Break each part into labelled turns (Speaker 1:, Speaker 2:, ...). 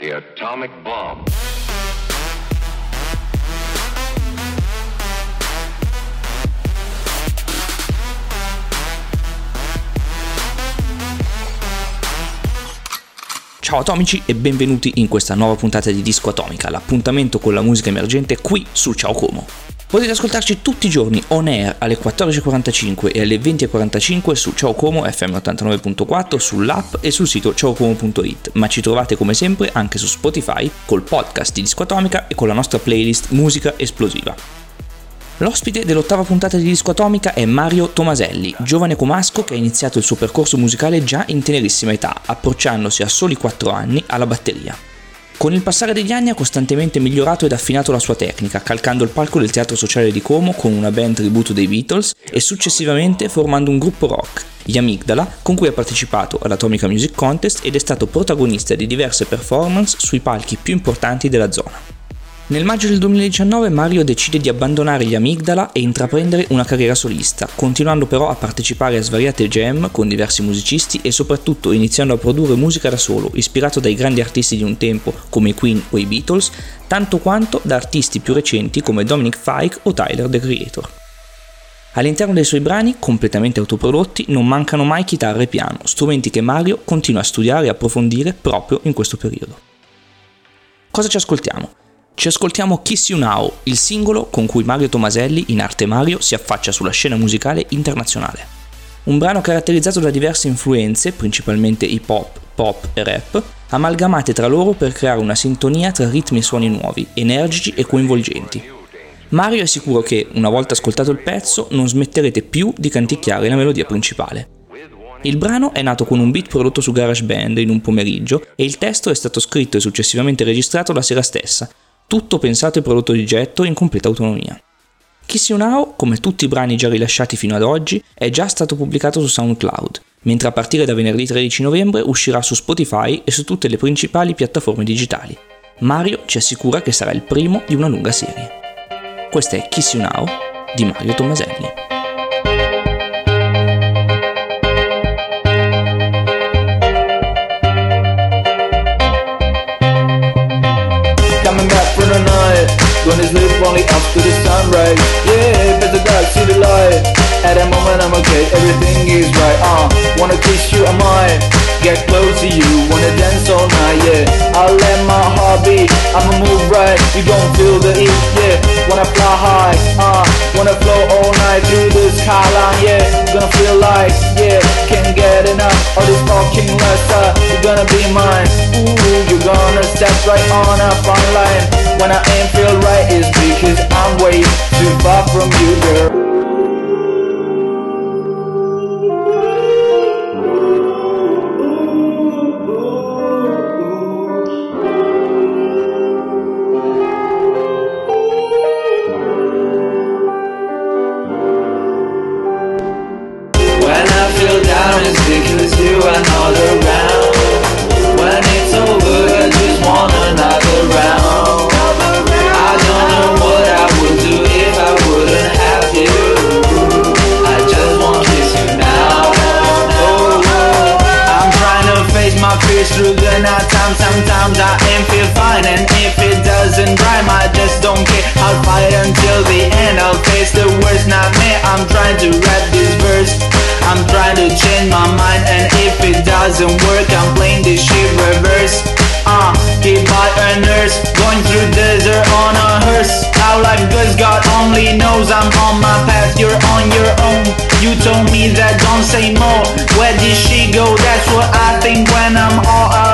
Speaker 1: The atomic bomb.
Speaker 2: Ciao atomici e benvenuti in questa nuova puntata di Disco Atomica, l'appuntamento con la musica emergente qui su Ciao Como. Potete ascoltarci tutti i giorni on air alle 14.45 e alle 20.45 su Ciao Como FM 89.4, sull'app e sul sito ciaocomo.it, ma ci trovate come sempre anche su Spotify col podcast di Disco Atomica e con la nostra playlist Musica Esplosiva. L'ospite dell'ottava puntata di Disco Atomica è Mario Tomaselli, giovane comasco che ha iniziato il suo percorso musicale già in tenerissima età, approcciandosi a soli 4 anni alla batteria. Con il passare degli anni ha costantemente migliorato ed affinato la sua tecnica, calcando il palco del Teatro Sociale di Como con una band tributo dei Beatles e successivamente formando un gruppo rock, gli Amigdala, con cui ha partecipato all'Atomica Music Contest ed è stato protagonista di diverse performance sui palchi più importanti della zona. Nel maggio del 2019 Mario decide di abbandonare gli Amigdala e intraprendere una carriera solista, continuando però a partecipare a svariate jam con diversi musicisti e soprattutto iniziando a produrre musica da solo, ispirato dai grandi artisti di un tempo come i Queen o i Beatles, tanto quanto da artisti più recenti come Dominic Fike o Tyler the Creator. All'interno dei suoi brani, completamente autoprodotti, non mancano mai chitarra e piano, strumenti che Mario continua a studiare e approfondire proprio in questo periodo. Cosa ci ascoltiamo? Ci ascoltiamo Kiss You Now, il singolo con cui Mario Tomaselli, in arte Mario, si affaccia sulla scena musicale internazionale. Un brano caratterizzato da diverse influenze, principalmente hip hop, pop e rap, amalgamate tra loro per creare una sintonia tra ritmi e suoni nuovi, energici e coinvolgenti. Mario è sicuro che, una volta ascoltato il pezzo, non smetterete più di canticchiare la melodia principale. Il brano è nato con un beat prodotto su GarageBand in un pomeriggio e il testo è stato scritto e successivamente registrato la sera stessa, tutto pensato e prodotto di getto in completa autonomia. Kiss You Now, come tutti i brani già rilasciati fino ad oggi, è già stato pubblicato su SoundCloud, mentre a partire da venerdì 13 novembre uscirà su Spotify e su tutte le principali piattaforme digitali. Mario ci assicura che sarà il primo di una lunga serie. Questa è Kiss You Now di Mario Tomaselli.
Speaker 3: Only up to the sunrise Yeah, better God, see the light. At that moment I'm okay, everything is right. Uh, wanna kiss you, I? Might Get close to you, wanna dance all night, yeah. I'll let my heart beat, I'ma move right. You gon' feel the heat, yeah. Wanna fly high, uh Wanna flow all night through the skyline, yeah. Gonna feel like, yeah fucking lifestyle You're gonna be mine, ooh You're gonna step right on a fine line. When I ain't feel right is because I'm way too far from you, girl doesn't rhyme, I just don't care. I'll fight until the end. I'll face the worst nightmare. I'm trying to rap this verse. I'm trying to change my mind, and if it doesn't work, I'm playing this shit reverse. Uh, hit by a nurse, going through desert on a hearse. How life goes, God only knows. I'm on my path, you're on your own. You told me that don't say more. Where did she go? That's what I think when I'm all alone.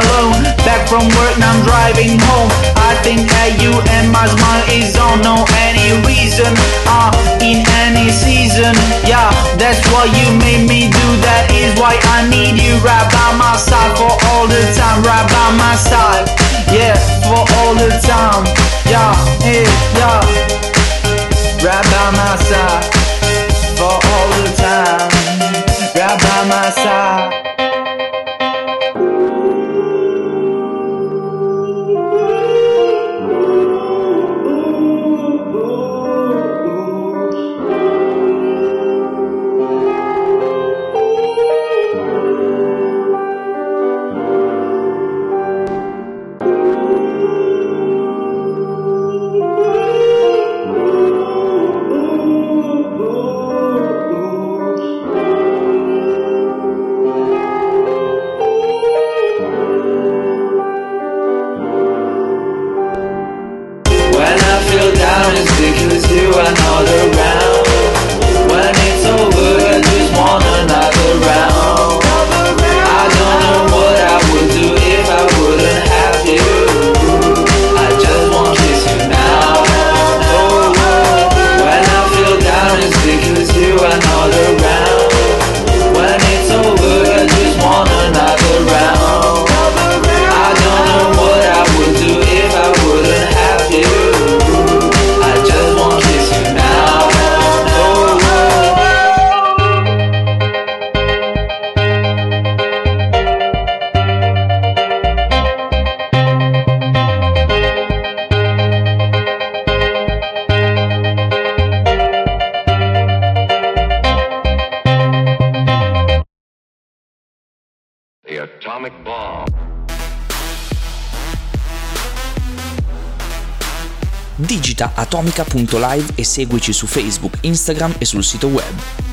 Speaker 3: Back from work, now I'm driving home. I think that you and my smile is on no any reason. Uh, in any season, yeah, that's what you made me do. That is why I need you right by my side for all the time. Right by my side, yeah, for all the time. Yeah, hey, yeah, right by my side
Speaker 4: to another round.
Speaker 2: Digita atomica.live e seguici su Facebook, Instagram e sul sito web.